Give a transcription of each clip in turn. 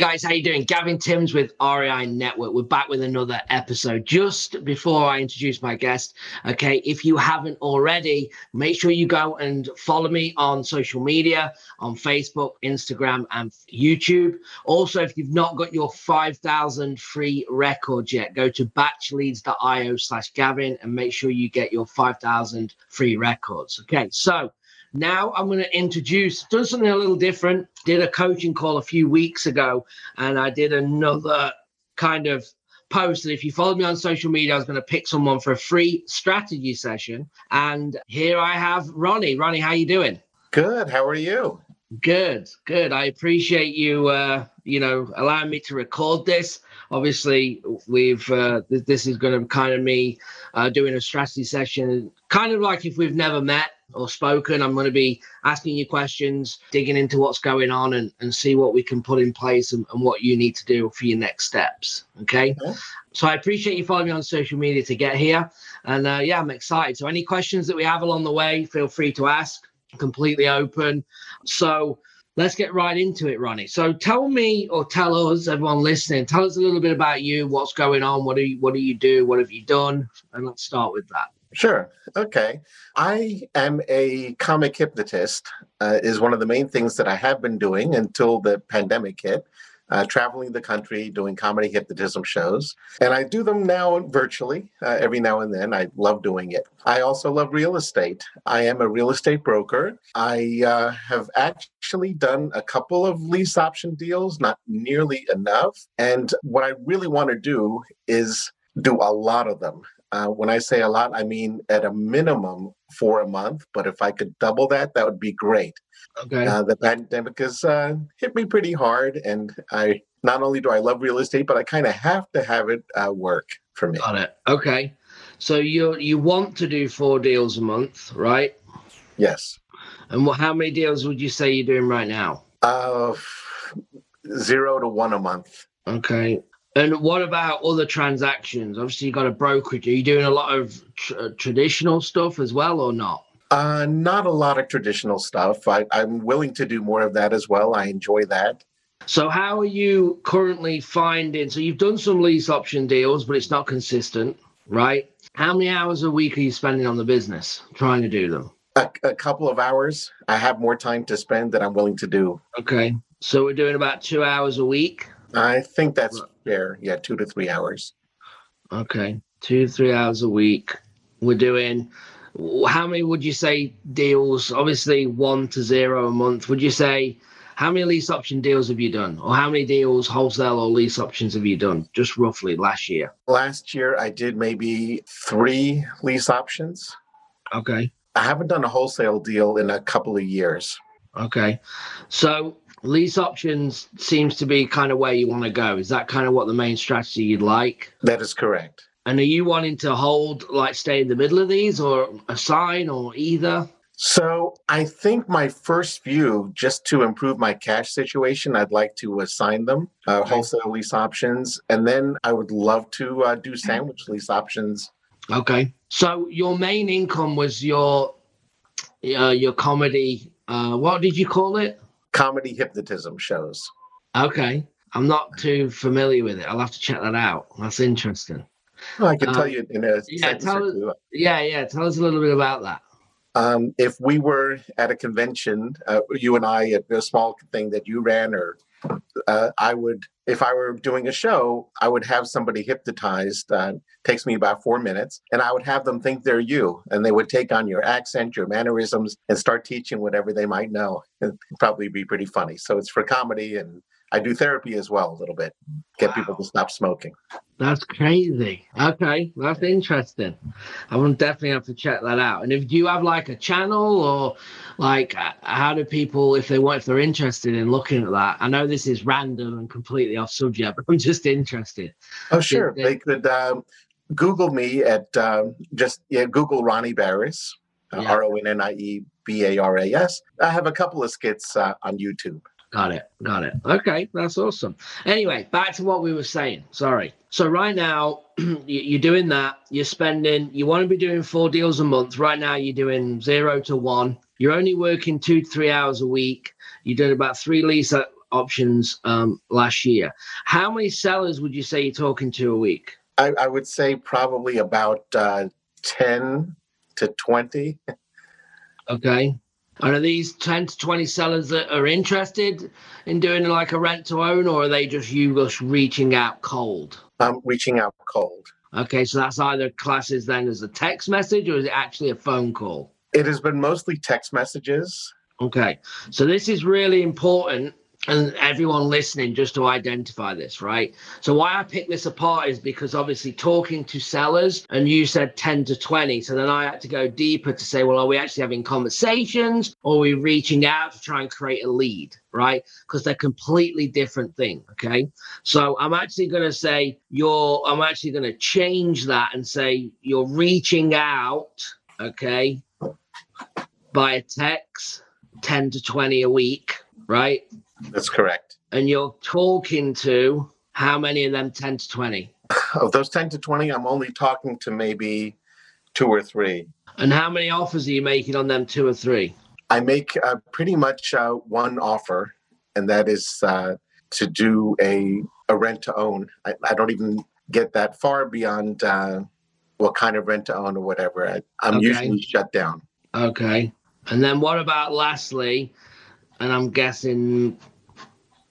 Guys, how you doing? Gavin Timms with REI Network. We're back with another episode. Just before I introduce my guest, okay, if you haven't already, make sure you go and follow me on social media, on Facebook, Instagram, and YouTube. Also, if you've not got your 5,000 free records yet, go to batchleads.io slash Gavin and make sure you get your 5,000 free records. Okay, so now I'm going to introduce, done something a little different. Did a coaching call a few weeks ago, and I did another kind of post that if you followed me on social media, I was going to pick someone for a free strategy session. And here I have Ronnie. Ronnie, how you doing? Good. How are you? Good, good. I appreciate you, uh, you know, allowing me to record this. Obviously, we've uh, th- this is going to kind of me uh, doing a strategy session, kind of like if we've never met or spoken. I'm going to be asking you questions, digging into what's going on, and, and see what we can put in place and, and what you need to do for your next steps. Okay. okay. So I appreciate you following me on social media to get here. And uh, yeah, I'm excited. So any questions that we have along the way, feel free to ask. Completely open. So let's get right into it, Ronnie. So tell me or tell us, everyone listening, tell us a little bit about you, what's going on, what do you what do you do, what have you done? And let's start with that. Sure. Okay. I am a comic hypnotist, uh, is one of the main things that I have been doing until the pandemic hit. Uh, traveling the country doing comedy hypnotism shows. And I do them now virtually uh, every now and then. I love doing it. I also love real estate. I am a real estate broker. I uh, have actually done a couple of lease option deals, not nearly enough. And what I really want to do is do a lot of them. Uh, when I say a lot, I mean at a minimum four a month. But if I could double that, that would be great. Okay. Uh, the pandemic has uh, hit me pretty hard, and I not only do I love real estate, but I kind of have to have it uh, work for me. Got it. Okay. So you you want to do four deals a month, right? Yes. And what, how many deals would you say you're doing right now? Uh, zero to one a month. Okay. And what about other transactions? Obviously, you got a brokerage. Are you doing a lot of tr- uh, traditional stuff as well, or not? Uh, not a lot of traditional stuff. I, I'm willing to do more of that as well. I enjoy that. So, how are you currently finding? So, you've done some lease option deals, but it's not consistent, right? How many hours a week are you spending on the business trying to do them? A, a couple of hours. I have more time to spend than I'm willing to do. Okay. So, we're doing about two hours a week. I think that's fair. Yeah, two to three hours. Okay, two three hours a week. We're doing. How many would you say deals? Obviously, one to zero a month. Would you say how many lease option deals have you done, or how many deals, wholesale or lease options, have you done? Just roughly last year. Last year, I did maybe three lease options. Okay. I haven't done a wholesale deal in a couple of years. Okay. So lease options seems to be kind of where you want to go. Is that kind of what the main strategy you'd like? That is correct. And are you wanting to hold, like, stay in the middle of these or assign or either? So I think my first view, just to improve my cash situation, I'd like to assign them uh, wholesale lease options, and then I would love to uh, do sandwich lease options. Okay. So your main income was your uh, your comedy. Uh, what did you call it? Comedy hypnotism shows. Okay. I'm not too familiar with it. I'll have to check that out. That's interesting. Well, I can um, tell you in a yeah, tell us, yeah, yeah. Tell us a little bit about that. Um, if we were at a convention, uh, you and I at a small thing that you ran, or uh, I would, if I were doing a show, I would have somebody hypnotized. Uh, takes me about four minutes, and I would have them think they're you, and they would take on your accent, your mannerisms, and start teaching whatever they might know. It'd probably be pretty funny. So it's for comedy and I do therapy as well a little bit, get wow. people to stop smoking. That's crazy. Okay, that's interesting. I will definitely have to check that out. And if do you have like a channel or like uh, how do people if they want if they're interested in looking at that? I know this is random and completely off subject, but I'm just interested. Oh sure, they, they could um, Google me at um, just yeah Google Ronnie Baras uh, R O N N I E B A R A S. I have a couple of skits uh, on YouTube. Got it. Got it. Okay, that's awesome. Anyway, back to what we were saying. Sorry. So right now, you- you're doing that. You're spending. You want to be doing four deals a month. Right now, you're doing zero to one. You're only working two to three hours a week. You did about three lease options um, last year. How many sellers would you say you're talking to a week? I, I would say probably about uh, 10 to 20. Okay. And are these 10 to 20 sellers that are interested in doing like a rent to own, or are they just you just reaching out cold? I'm reaching out cold. Okay, so that's either classes then as a text message or is it actually a phone call? It has been mostly text messages. Okay, so this is really important and everyone listening just to identify this, right? So, why I picked this apart is because obviously talking to sellers, and you said 10 to 20. So then I had to go deeper to say, well, are we actually having conversations or are we reaching out to try and create a lead, right? Because they're completely different thing. Okay. So I'm actually going to say you're, I'm actually going to change that and say you're reaching out, okay, by a text 10 to 20 a week, right? That's correct. And you're talking to how many of them 10 to 20? Of those 10 to 20, I'm only talking to maybe two or three. And how many offers are you making on them two or three? I make uh, pretty much uh, one offer, and that is uh, to do a, a rent to own. I, I don't even get that far beyond uh, what kind of rent to own or whatever. I, I'm Okay. usually shut down. Okay. And then what about lastly, and I'm guessing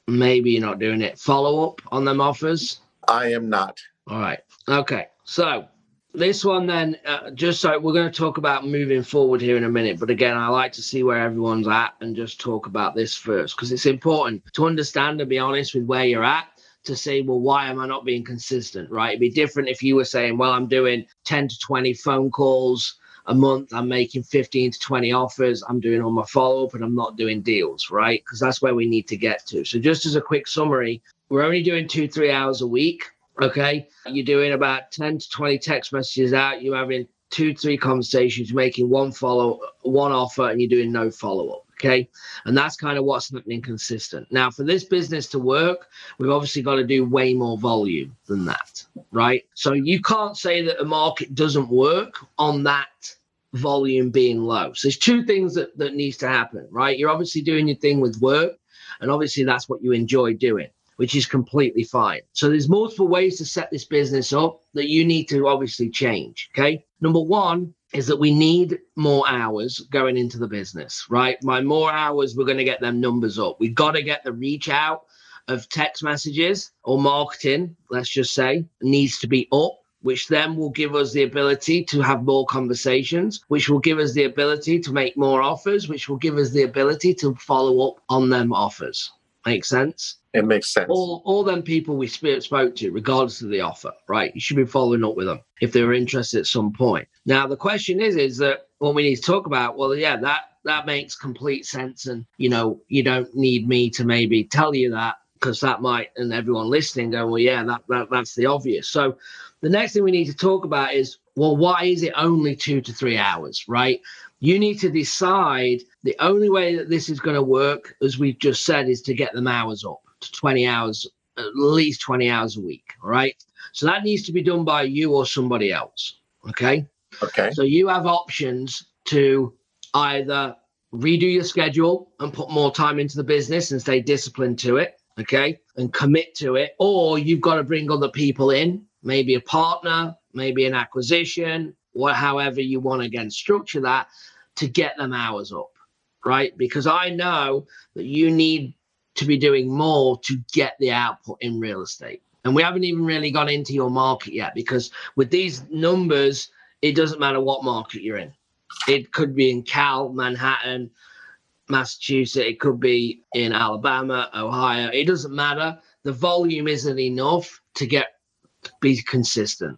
maybe you're not doing it, follow up on them offers? I am not. All right. Okay. So this one then, uh, just so we're going to talk about moving forward here in a minute. But again, I like to see where everyone's at and just talk about this first because it's important to understand and be honest with where you're at to say, well, why am I not being consistent? Right. It'd be different if you were saying, well, I'm doing 10 to 20 phone calls a month. I'm making 15 to 20 offers. I'm doing all my follow up and I'm not doing deals. Right. Because that's where we need to get to. So, just as a quick summary, we're only doing two, three hours a week. Okay. You're doing about 10 to 20 text messages out. You're having two, three conversations, making one follow, one offer, and you're doing no follow up. Okay. And that's kind of what's happening consistent. Now, for this business to work, we've obviously got to do way more volume than that. Right. So you can't say that the market doesn't work on that volume being low. So there's two things that, that needs to happen, right? You're obviously doing your thing with work, and obviously that's what you enjoy doing which is completely fine. So there's multiple ways to set this business up that you need to obviously change. Okay. Number one is that we need more hours going into the business, right? By more hours, we're going to get them numbers up. We've got to get the reach out of text messages or marketing, let's just say, needs to be up. Which then will give us the ability to have more conversations, which will give us the ability to make more offers, which will give us the ability to follow up on them offers. Make sense? It makes sense. all all them people we sp- spoke to, regardless of the offer, right? You should be following up with them if they were interested at some point. Now the question is, is that what we need to talk about? Well, yeah, that that makes complete sense, and you know, you don't need me to maybe tell you that because that might, and everyone listening go, well, yeah, that, that that's the obvious. So the next thing we need to talk about is, well, why is it only two to three hours, right? You need to decide the only way that this is going to work, as we've just said, is to get them hours up to 20 hours, at least 20 hours a week. All right. So that needs to be done by you or somebody else. Okay. Okay. So you have options to either redo your schedule and put more time into the business and stay disciplined to it. Okay. And commit to it. Or you've got to bring other people in, maybe a partner, maybe an acquisition, or however you want to again structure that to get them hours up. Right. Because I know that you need to be doing more to get the output in real estate. And we haven't even really gone into your market yet because with these numbers, it doesn't matter what market you're in. It could be in Cal, Manhattan, Massachusetts, it could be in Alabama, Ohio. It doesn't matter. The volume isn't enough to get be consistent.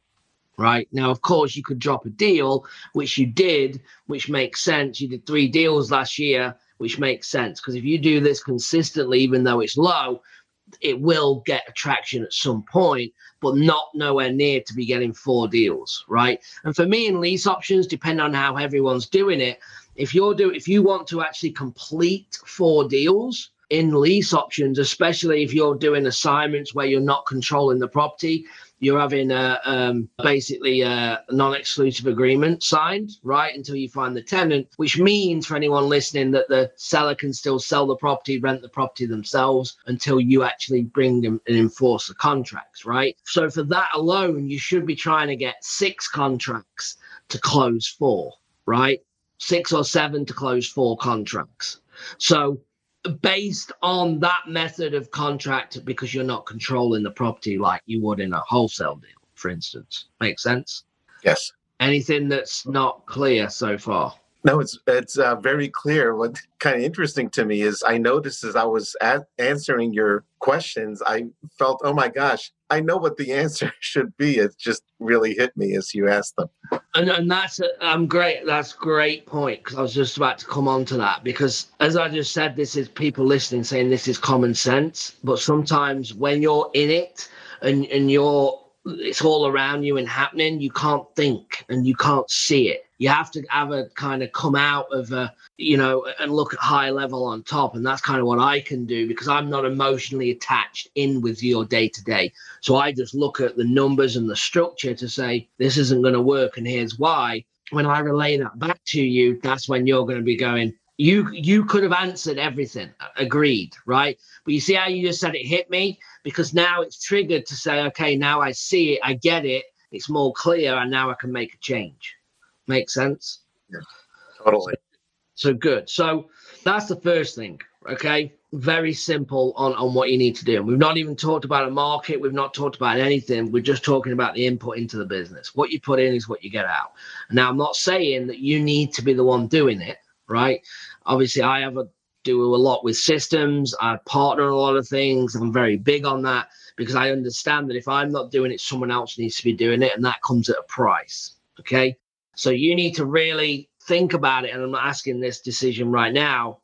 Right now, of course, you could drop a deal, which you did, which makes sense. You did three deals last year, which makes sense because if you do this consistently, even though it's low, it will get attraction at some point, but not nowhere near to be getting four deals, right? And for me in lease options, depending on how everyone's doing it, if you're do if you want to actually complete four deals in lease options, especially if you're doing assignments where you're not controlling the property, you're having a um, basically a non-exclusive agreement signed, right, until you find the tenant. Which means for anyone listening that the seller can still sell the property, rent the property themselves until you actually bring them and enforce the contracts, right? So for that alone, you should be trying to get six contracts to close four, right? Six or seven to close four contracts. So based on that method of contract because you're not controlling the property like you would in a wholesale deal, for instance. Makes sense? Yes. Anything that's not clear so far? No, it's it's uh, very clear. What kind of interesting to me is I noticed as I was at answering your questions, I felt, oh my gosh, I know what the answer should be. It just really hit me as you asked them. And, and that's um great. That's great point because I was just about to come on to that because as I just said, this is people listening saying this is common sense, but sometimes when you're in it and and you're it's all around you and happening, you can't think and you can't see it. You have to have a kind of come out of a, you know, and look at high level on top. And that's kind of what I can do because I'm not emotionally attached in with your day to day. So I just look at the numbers and the structure to say, this isn't going to work. And here's why. When I relay that back to you, that's when you're going to be going, you you could have answered everything agreed right but you see how you just said it hit me because now it's triggered to say okay now i see it i get it it's more clear and now i can make a change make sense? Yeah totally. So good. So that's the first thing okay? Very simple on on what you need to do. And we've not even talked about a market. We've not talked about anything. We're just talking about the input into the business. What you put in is what you get out. Now i'm not saying that you need to be the one doing it right? Obviously, I have a do a lot with systems. I partner a lot of things. I'm very big on that because I understand that if I'm not doing it, someone else needs to be doing it, and that comes at a price. Okay. So you need to really think about it. And I'm not asking this decision right now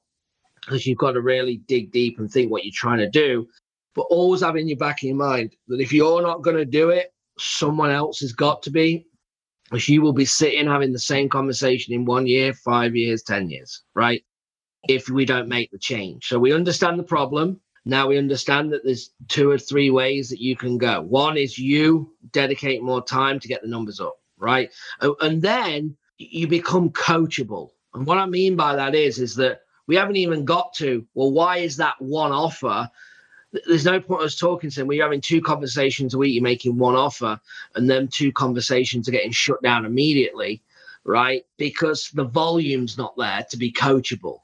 because you've got to really dig deep and think what you're trying to do. But always have in your back of your mind that if you're not going to do it, someone else has got to be. Because you will be sitting having the same conversation in one year, five years, 10 years, right? if we don't make the change. So we understand the problem. Now we understand that there's two or three ways that you can go. One is you dedicate more time to get the numbers up, right? Oh, and then you become coachable. And what I mean by that is, is that we haven't even got to, well, why is that one offer? There's no point us talking to them. We're having two conversations a week, you're making one offer, and then two conversations are getting shut down immediately, right? Because the volume's not there to be coachable.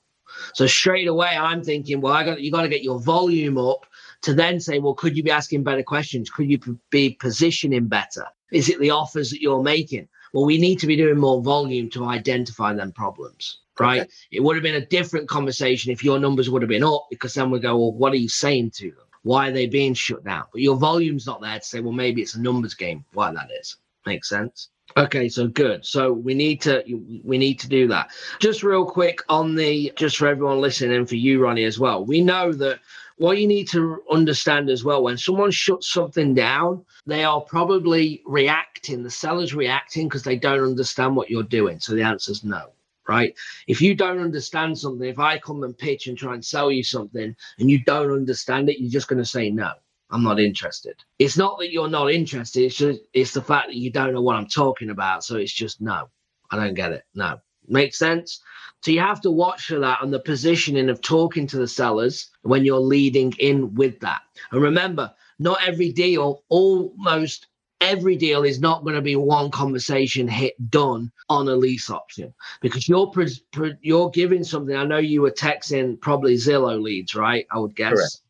So straight away, I'm thinking, well, I got you got to get your volume up to then say, well, could you be asking better questions? Could you be positioning better? Is it the offers that you're making? Well, we need to be doing more volume to identify them problems, right? Okay. It would have been a different conversation if your numbers would have been up because then we go, well, what are you saying to them? Why are they being shut down? But your volume's not there to say, well, maybe it's a numbers game. Why that is. Makes sense. Okay, so good. So we need to we need to do that. Just real quick on the just for everyone listening and for you, Ronnie, as well. We know that what you need to understand as well when someone shuts something down, they are probably reacting. The seller's reacting because they don't understand what you're doing. So the answer is no right? If you don't understand something, if I come and pitch and try and sell you something and you don't understand it, you're just going to say no. I'm not interested. It's not that you're not interested. It's just it's the fact that you don't know what I'm talking about. So it's just no, I don't get it. No, makes sense. So you have to watch for that and the positioning of talking to the sellers when you're leading in with that. And remember, not every deal, almost every deal is not going to be one conversation hit done on a lease option because you're pre- pre- you're giving something. I know you were texting probably Zillow leads, right? I would guess. Correct.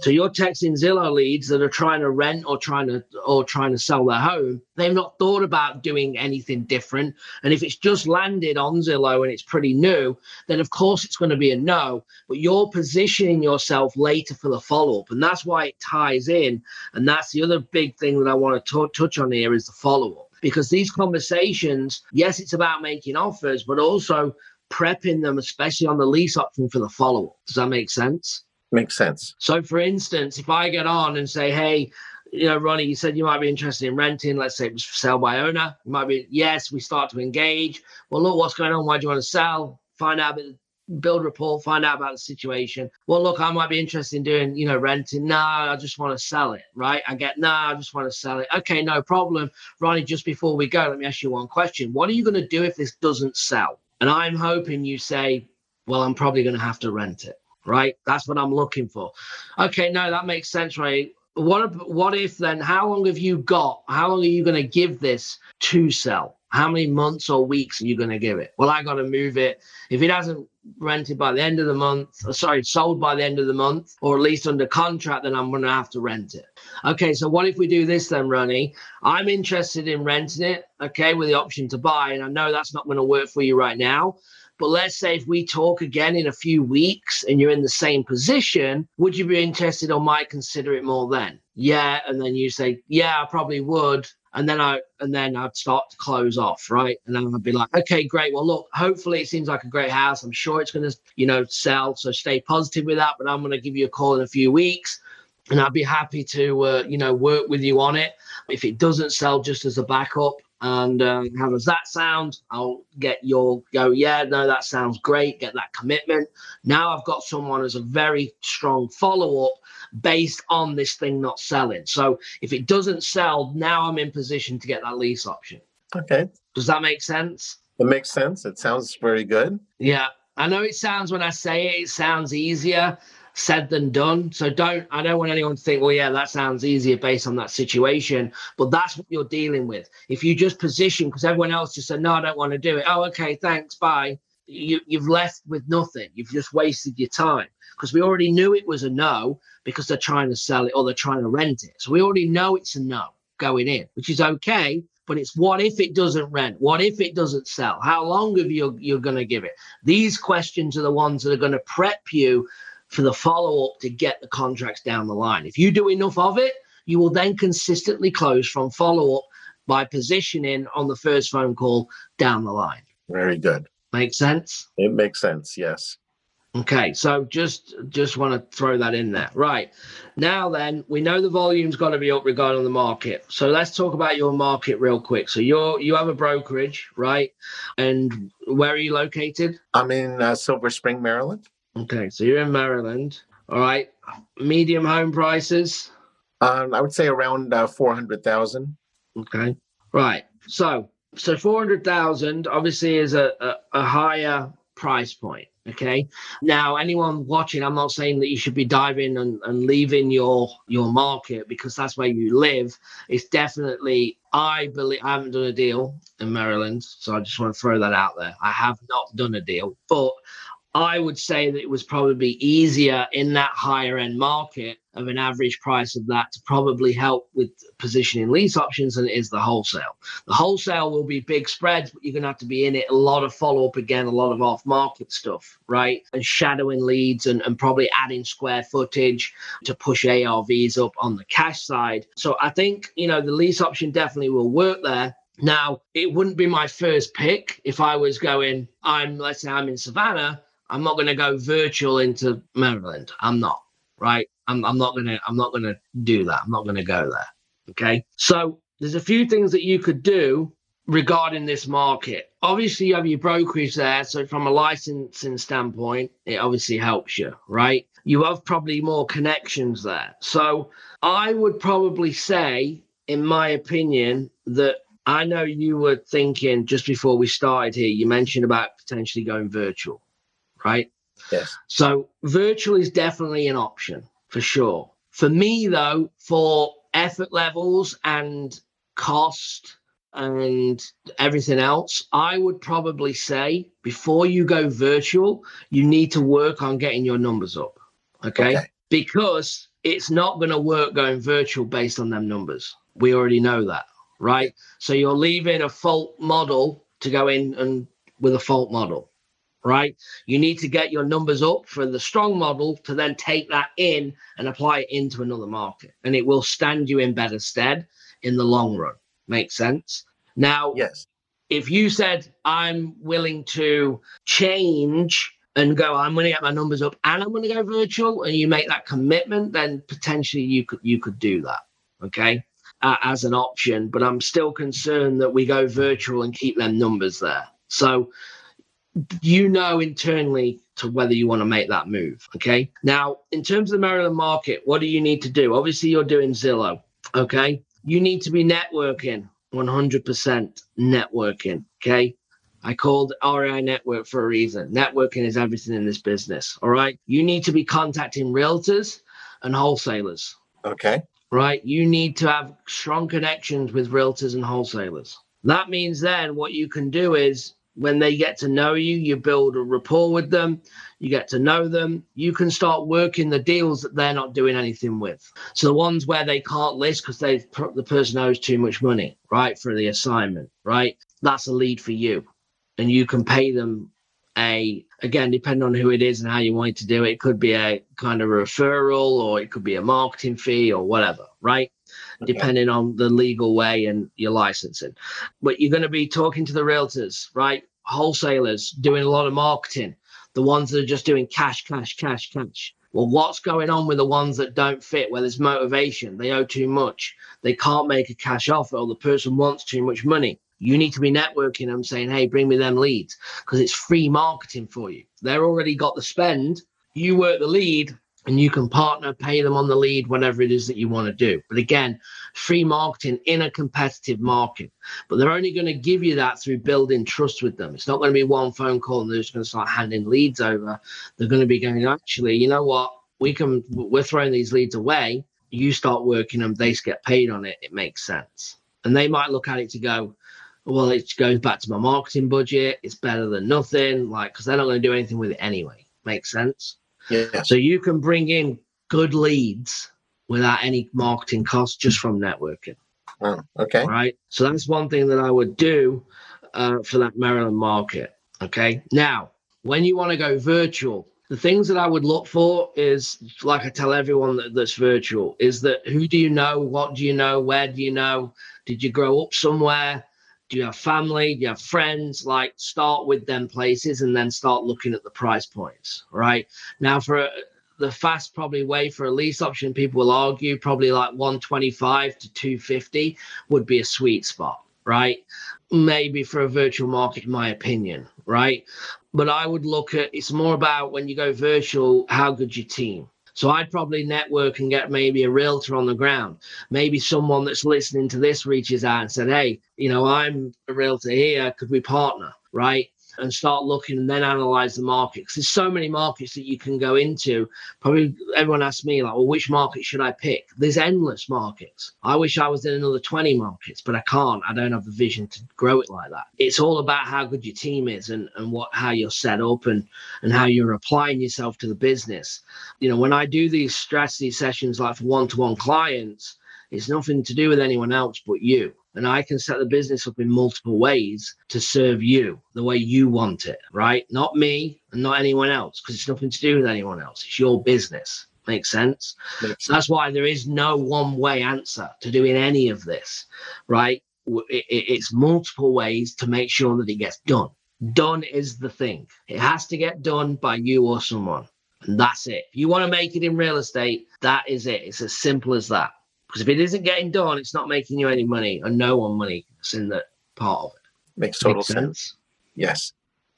So you're texting Zillow leads that are trying to rent or trying to or trying to sell their home. They've not thought about doing anything different. And if it's just landed on Zillow and it's pretty new, then of course it's going to be a no. But you're positioning yourself later for the follow up, and that's why it ties in. And that's the other big thing that I want to t- touch on here is the follow up because these conversations, yes, it's about making offers, but also prepping them, especially on the lease option for the follow up. Does that make sense? Makes sense. So, for instance, if I get on and say, hey, you know, Ronnie, you said you might be interested in renting. Let's say it was for sale by owner. It might be, yes, we start to engage. Well, look, what's going on? Why do you want to sell? Find out, build rapport, find out about the situation. Well, look, I might be interested in doing, you know, renting. No, I just want to sell it, right? I get, no, I just want to sell it. Okay, no problem. Ronnie, just before we go, let me ask you one question. What are you going to do if this doesn't sell? And I'm hoping you say, well, I'm probably going to have to rent it right? That's what I'm looking for. Okay, no, that makes sense, right? What what if then? How long have you got? How long are you going to give this to sell? How many months or weeks are you going to give it? Well, I got to move it. If it hasn't rented by the end of the month, uh, sorry, sold by the end of the month, or at least under contract, then I'm going to have to rent it. Okay, so what if we do this then, Ronnie? I'm interested in renting it, okay, with the option to buy, and I know that's not going to work for you right now. But let's say if we talk again in a few weeks and you're in the same position, would you be interested or might consider it more then? Yeah. And then you say, yeah, I probably would. And then I and then I'd start to close off, right? And then I'd be like, okay, great. Well, look, hopefully it seems like a great house. I'm sure it's gonna, you know, sell. So stay positive with that. But I'm gonna give you a call in a few weeks and I'd be happy to, uh, you know, work with you on it. If it doesn't sell, just as a backup, and um, how does that sound? I'll get your go, yeah, no, that sounds great. Get that commitment. Now I've got someone as a very strong follow up based on this thing not selling. So if it doesn't sell, now I'm in position to get that lease option. Okay. Does that make sense? It makes sense. It sounds very good. Yeah. I know it sounds when I say it, it sounds easier said than done. So don't I don't want anyone to think, well, yeah, that sounds easier based on that situation. But that's what you're dealing with. If you just position because everyone else just said, no, I don't want to do it. Oh, okay, thanks, bye. You, you've left with nothing. You've just wasted your time because we already knew it was a no because they're trying to sell it or they're trying to rent it. So we already know it's a no going in, which is okay. But it's what if it doesn't rent? What if it doesn't sell? How long have you you're going to give it? These questions are the ones that are going to prep you for the follow up to get the contracts down the line. If you do enough of it, you will then consistently close from follow up by positioning on the first phone call down the line. Very good. Makes sense? It makes sense, yes. Okay, so just just want to throw that in there. Right. Now then, we know the volume's got to be up regarding the market. So let's talk about your market real quick. So you're you have a brokerage, right? And where are you located? I'm in uh, Silver Spring, Maryland. Okay, so you're in Maryland. All right. Medium home prices. Um, I would say around uh, four hundred thousand. Okay. Right. So so four hundred thousand obviously is a, a, a higher price point. Okay. Now, anyone watching, I'm not saying that you should be diving and, and leaving your your market because that's where you live. It's definitely, I believe, I haven't done a deal in Maryland, so I just want to throw that out there. I have not done a deal, but I would say that it was probably easier in that higher end market of an average price of that to probably help with positioning lease options than it is the wholesale. The wholesale will be big spreads, but you're going to have to be in it a lot of follow up again, a lot of off market stuff, right? And shadowing leads and, and probably adding square footage to push ARVs up on the cash side. So I think, you know, the lease option definitely will work there. Now, it wouldn't be my first pick if I was going, I'm, let's say I'm in Savannah I'm not going to go virtual into Maryland. I'm not, right? I'm, I'm not going to, I'm not going to do that. I'm not going to go there. Okay. So there's a few things that you could do regarding this market. Obviously, you have your brokerage there. So from a licensing standpoint, it obviously helps you, right? You have probably more connections there. So I would probably say, in my opinion, that I know you were thinking just before we started here, you mentioned about potentially going virtual right? Yes. So virtual is definitely an option for sure. For me, though, for effort levels and cost and everything else, I would probably say before you go virtual, you need to work on getting your numbers up. Okay. okay. Because it's not going to work going virtual based on them numbers. We already know that, right? So you're leaving a fault model to go in and with a fault model right? You need to get your numbers up for the strong model to then take that in and apply it into another market. And it will stand you in better stead in the long run. Makes sense? Now, yes. If you said, I'm willing to change and go, I'm going to get my numbers up and I'm going to go virtual, and you make that commitment, then potentially you could you could do that. Okay. Uh, as an option, but I'm still concerned that we go virtual and keep them numbers there. So you know internally to whether you want to make that move. Okay. Now, in terms of the Maryland market, what do you need to do? Obviously, you're doing Zillow. Okay. You need to be networking 100% networking. Okay. I called REI Network for a reason. Networking is everything in this business. All right. You need to be contacting realtors and wholesalers. Okay. Right. You need to have strong connections with realtors and wholesalers. That means then what you can do is when they get to know you, you build a rapport with them, you get to know them, you can start working the deals that they're not doing anything with. So the ones where they can't list because they the person owes too much money, right, for the assignment, right? That's a lead for you. And you can pay them a again, depending on who it is and how you want to do it, it could be a kind of referral or it could be a marketing fee or whatever, right? Okay. Depending on the legal way and your licensing. But you're going to be talking to the realtors, right? Wholesalers doing a lot of marketing, the ones that are just doing cash, cash, cash, cash. Well, what's going on with the ones that don't fit, where there's motivation, they owe too much, they can't make a cash offer, or the person wants too much money? You need to be networking them saying, hey, bring me them leads because it's free marketing for you. They're already got the spend. You work the lead and you can partner, pay them on the lead, whatever it is that you want to do. But again, free marketing in a competitive market. But they're only going to give you that through building trust with them. It's not going to be one phone call and they're just going to start handing leads over. They're going to be going, actually, you know what? We can, we're throwing these leads away. You start working them, they get paid on it. It makes sense. And they might look at it to go, well, it goes back to my marketing budget. It's better than nothing, like because they're not going to do anything with it anyway. Makes sense. Yeah. So you can bring in good leads without any marketing costs just from networking. Oh, okay. Right. So that's one thing that I would do uh, for that Maryland market. Okay. Now, when you want to go virtual, the things that I would look for is like I tell everyone that, that's virtual is that who do you know? What do you know? Where do you know? Did you grow up somewhere? Do you have family do you have friends like start with them places and then start looking at the price points right? Now for uh, the fast probably way for a lease option people will argue probably like 125 to 250 would be a sweet spot right? Maybe for a virtual market in my opinion right? But i would look at it's more about when you go virtual how good your team so I'd probably network and get maybe a realtor on the ground. Maybe someone that's listening to this reaches out and said, Hey, you know, I'm a realtor here. Could we partner? Right and start looking and then analyze the market because there's so many markets that you can go into. Probably everyone asks me like, well, which market should I pick? There's endless markets. I wish I was in another 20 markets, but I can't. I don't have the vision to grow it like that. It's all about how good your team is and, and what how you're set up and and how you're applying yourself to the business. You know, when I do these strategy sessions like for one-to-one clients, it's nothing to do with anyone else but you and I can set the business up in multiple ways to serve you the way you want it, right? Not me and not anyone else, because it's nothing to do with anyone else. It's your business. Makes sense. So that's why there is no one way answer to doing any of this, right? It's multiple ways to make sure that it gets done. Done is the thing. It has to get done by you or someone. And that's it. If you want to make it in real estate, that is it. It's as simple as that. Because if it isn't getting done, it's not making you any money and no one money. It's in that part of it. Makes total Makes sense. sense. Yes.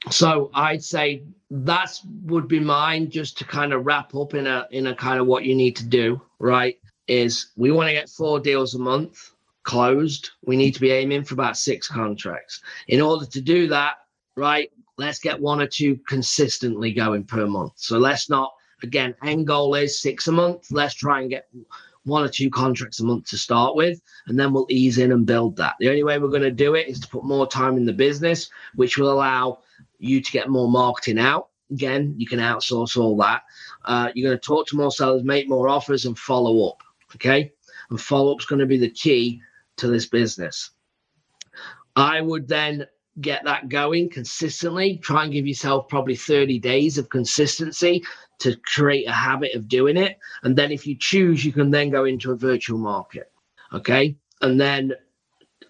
So I'd say that would be mine just to kind of wrap up in a in a kind of what you need to do, right? Is we want to get four deals a month closed. We need to be aiming for about six contracts. In order to do that, right, let's get one or two consistently going per month. So let's not again, end goal is six a month. Let's try and get one or two contracts a month to start with, and then we'll ease in and build that. The only way we're going to do it is to put more time in the business, which will allow you to get more marketing out. Again, you can outsource all that. Uh, you're going to talk to more sellers, make more offers, and follow up. Okay. And follow up is going to be the key to this business. I would then get that going consistently. Try and give yourself probably 30 days of consistency to create a habit of doing it. And then if you choose, you can then go into a virtual market. Okay. And then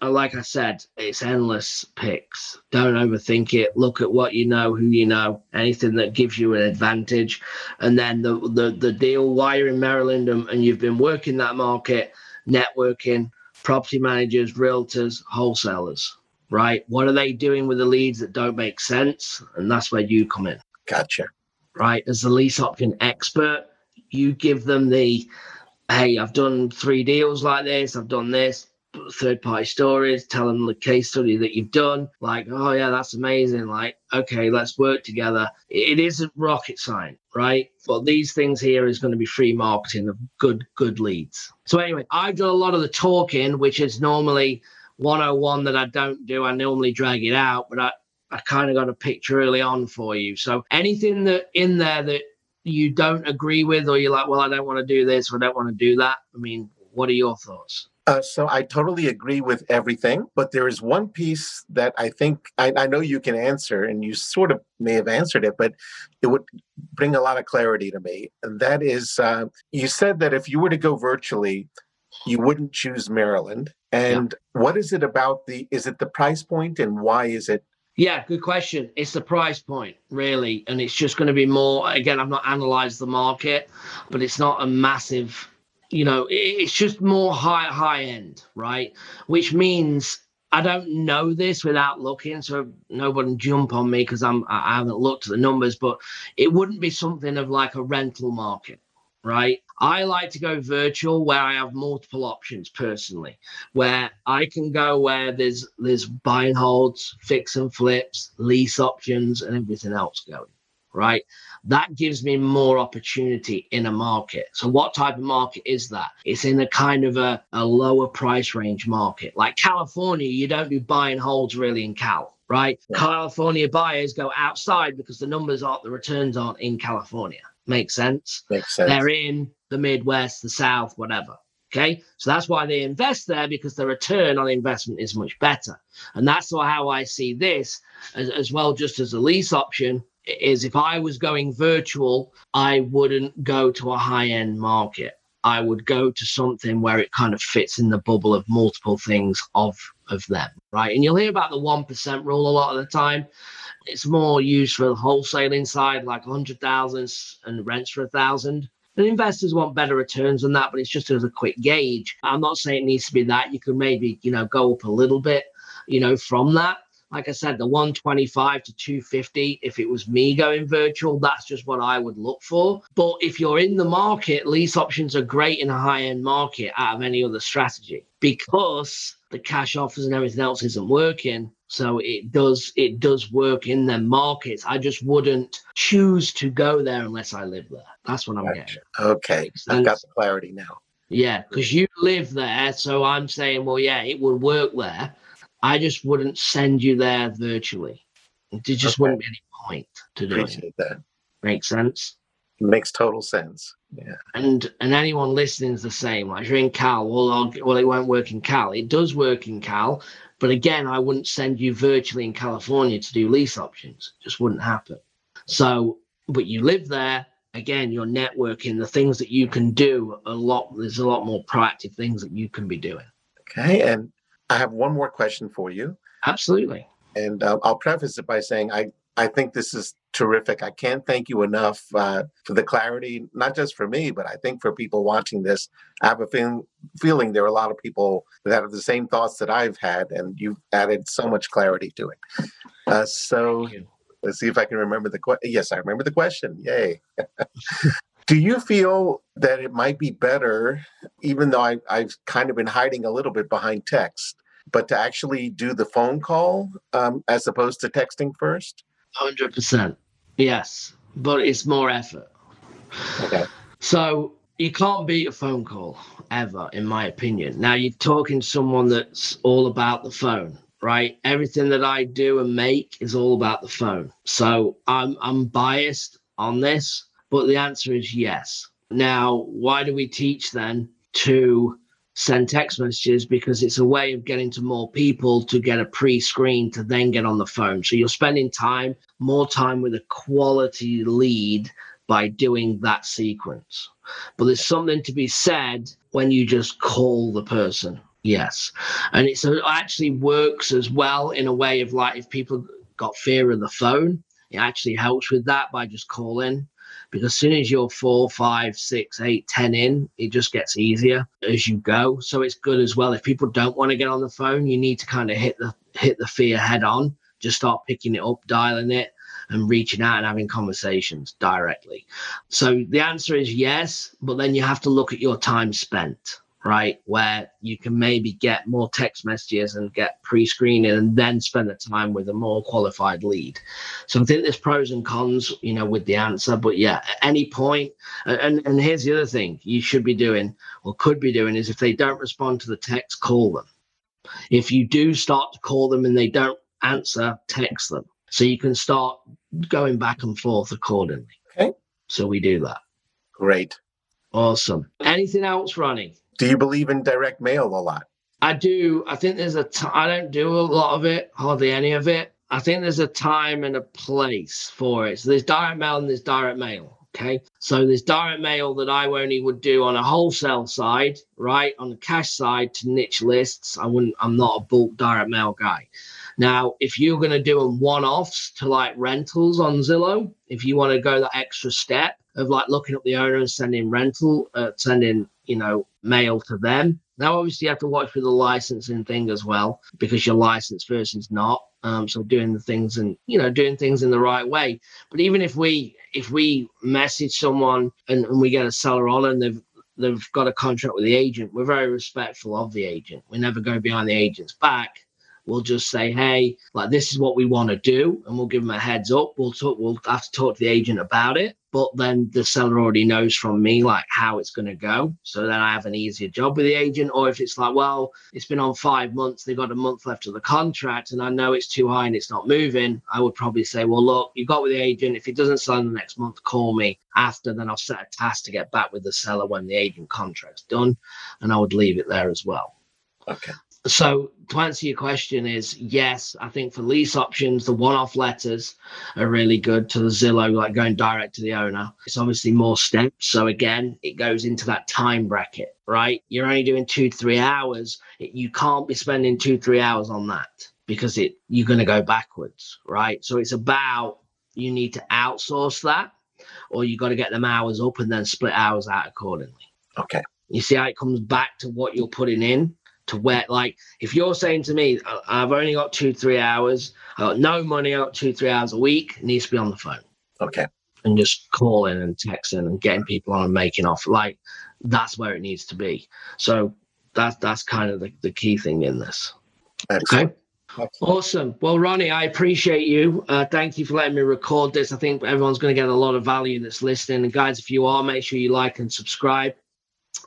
uh, like I said, it's endless picks. Don't overthink it. Look at what you know, who you know, anything that gives you an advantage. And then the the, the deal why you're in Maryland and, and you've been working that market, networking, property managers, realtors, wholesalers, right? What are they doing with the leads that don't make sense? And that's where you come in. Gotcha. Right. As the lease option expert, you give them the hey, I've done three deals like this, I've done this, third party stories, tell them the case study that you've done. Like, oh, yeah, that's amazing. Like, okay, let's work together. It isn't rocket science, right? But these things here is going to be free marketing of good, good leads. So, anyway, I've done a lot of the talking, which is normally 101 that I don't do. I normally drag it out, but I, I kind of got a picture early on for you. So anything that in there that you don't agree with, or you're like, well, I don't want to do this or I don't want to do that? I mean, what are your thoughts? Uh, so I totally agree with everything, but there is one piece that I think I, I, know you can answer, and you sort of may have answered it, but it would bring a lot of clarity to me. And that is, uh, you said that if you were to go virtually, you wouldn't choose Maryland. And yeah. what is it about the? Is it the price point, and why is it yeah, good question. It's the price point, really. And it's just going to be more. Again, I've not analyzed the market, but it's not a massive, you know, it's just more high, high end, right? Which means I don't know this without looking, so nobody jump on me because I'm I haven't looked at the numbers, but it wouldn't be something of like a rental market right? I like to go virtual where I have multiple options personally, where I can go where there's there's buy and holds, fix and flips, lease options, and everything else going, right? That gives me more opportunity in a market. So what type of market is that? It's in a kind of a, a lower price range market. Like California, you don't do buy and holds really in Cal, right? Yeah. California buyers go outside because the numbers aren't the returns aren't in California Makes sense. Makes sense. They're in the Midwest, the South, whatever. Okay. So that's why they invest there because the return on investment is much better. And that's how I see this as, as well, just as a lease option is if I was going virtual, I wouldn't go to a high end market. I would go to something where it kind of fits in the bubble of multiple things of of them, right? And you'll hear about the one percent rule a lot of the time. It's more used for the wholesaling side, like 100,000 and rents for a thousand. And investors want better returns than that, but it's just as a quick gauge. I'm not saying it needs to be that. You could maybe, you know, go up a little bit, you know, from that. Like I said, the 125 to 250, if it was me going virtual, that's just what I would look for. But if you're in the market, lease options are great in a high end market out of any other strategy because the cash offers and everything else isn't working so it does it does work in their markets. I just wouldn't choose to go there unless I live there. That's what I'm gotcha. getting. Okay, I've got the clarity now. Yeah, because you live there, so I'm saying, well, yeah, it would work there. I just wouldn't send you there virtually. There just okay. wouldn't be any point to do Appreciate it. that. Makes sense. Makes total sense. Yeah. And and anyone listening is the same. Like you're in Cal, well, well, it won't work in Cal. It does work in Cal, but again, I wouldn't send you virtually in California to do lease options. It just wouldn't happen. So, but you live there. Again, you're networking. The things that you can do a lot. There's a lot more proactive things that you can be doing. Okay, and I have one more question for you. Absolutely. And uh, I'll preface it by saying I I think this is terrific. I can't thank you enough uh, for the clarity, not just for me, but I think for people watching this. I have a feeling, feeling there are a lot of people that have the same thoughts that I've had, and you've added so much clarity to it. Uh, so let's see if I can remember the question. Yes, I remember the question. Yay. Do you feel that it might be better, even though I, I've kind of been hiding a little bit behind text, but to actually do the phone call um, as opposed to texting first? Hundred percent. Yes, but it's more effort. Okay. So you can't beat a phone call ever, in my opinion. Now you're talking to someone that's all about the phone, right? Everything that I do and make is all about the phone. So I'm I'm biased on this, but the answer is yes. Now, why do we teach then to send text messages because it's a way of getting to more people to get a pre-screen to then get on the phone. So you're spending time, more time with a quality lead by doing that sequence. But there's something to be said when you just call the person, Yes. And it uh, actually works as well in a way of like if people got fear of the phone, it actually helps with that by just calling. Because as soon as you're four, five, six, eight, ten in, it just gets easier as you go. So it's good as well. If people don't want to get on the phone, you need to kind of hit the hit the fear head on. Just start picking it up, dialing it, and reaching out and having conversations directly. So the answer is yes, but then you have to look at your time spent right? Where you can maybe get more text messages and get pre screening and then spend the time with a more qualified lead. So I think there's pros and cons, you know, with the answer. But yeah, at any point, and, and here's the other thing you should be doing or could be doing is if they don't respond to the text, call them. If you do start to call them and they don't answer, text them. So you can start going back and forth accordingly. Okay. So we do that. Great. Awesome. Anything else, Ronnie? Do you believe in direct mail a lot? I do. I think there's a. T- I don't do a lot of it, hardly any of it. I think there's a time and a place for it. So there's direct mail and there's direct mail. Okay. So there's direct mail that I only would do on a wholesale side, right? On the cash side to niche lists. I wouldn't, I'm not a bulk direct mail guy. Now, if you're going to do a one offs to like rentals on Zillow, if you want to go that extra step of like looking up the owner and sending rental, uh, sending, you know, mail to them. Now, obviously, you have to watch for the licensing thing as well because your licensed person's not. Um, so doing the things and you know doing things in the right way. But even if we if we message someone and, and we get a seller on and they've they've got a contract with the agent, we're very respectful of the agent. We never go behind the agent's back We'll just say, hey, like this is what we want to do, and we'll give them a heads up. We'll talk. We'll have to talk to the agent about it, but then the seller already knows from me like how it's going to go. So then I have an easier job with the agent. Or if it's like, well, it's been on five months, they've got a month left of the contract, and I know it's too high and it's not moving, I would probably say, well, look, you got with the agent. If it doesn't sell in the next month, call me after. Then I'll set a task to get back with the seller when the agent contract's done, and I would leave it there as well. Okay so to answer your question is yes i think for lease options the one-off letters are really good to the zillow like going direct to the owner. It's obviously more steps so again it goes into that time bracket right? You're only doing two to three hours. You can't be spending two three hours on that because it you're going to go backwards right? So it's about you need to outsource that or you got to get them hours up and then split hours out accordingly. Okay. You see how it comes back to what you're putting in to where like if you're saying to me i've only got two three hours i got no money i got two three hours a week needs to be on the phone. Okay. And just calling and texting and getting people on and making off like that's where it needs to be. So that's that's kind of the, the key thing in this. Excellent. okay? Awesome. Well ronnie i appreciate you. Uh, thank you for letting me record this. I think everyone's going to get a lot of value that's listening. And guys if you are make sure you like and subscribe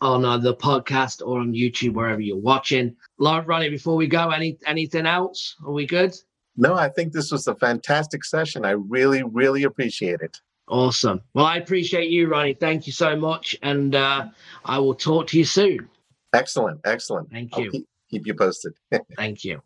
on uh, the podcast or on YouTube, wherever you're watching. Lord Ronnie, before we go, any anything else? Are we good? No, I think this was a fantastic session. I really, really appreciate it. Awesome. Well, I appreciate you, Ronnie. Thank you so much. And uh, I will talk to you soon. Excellent. Excellent. Thank you. Keep, keep you posted. Thank you.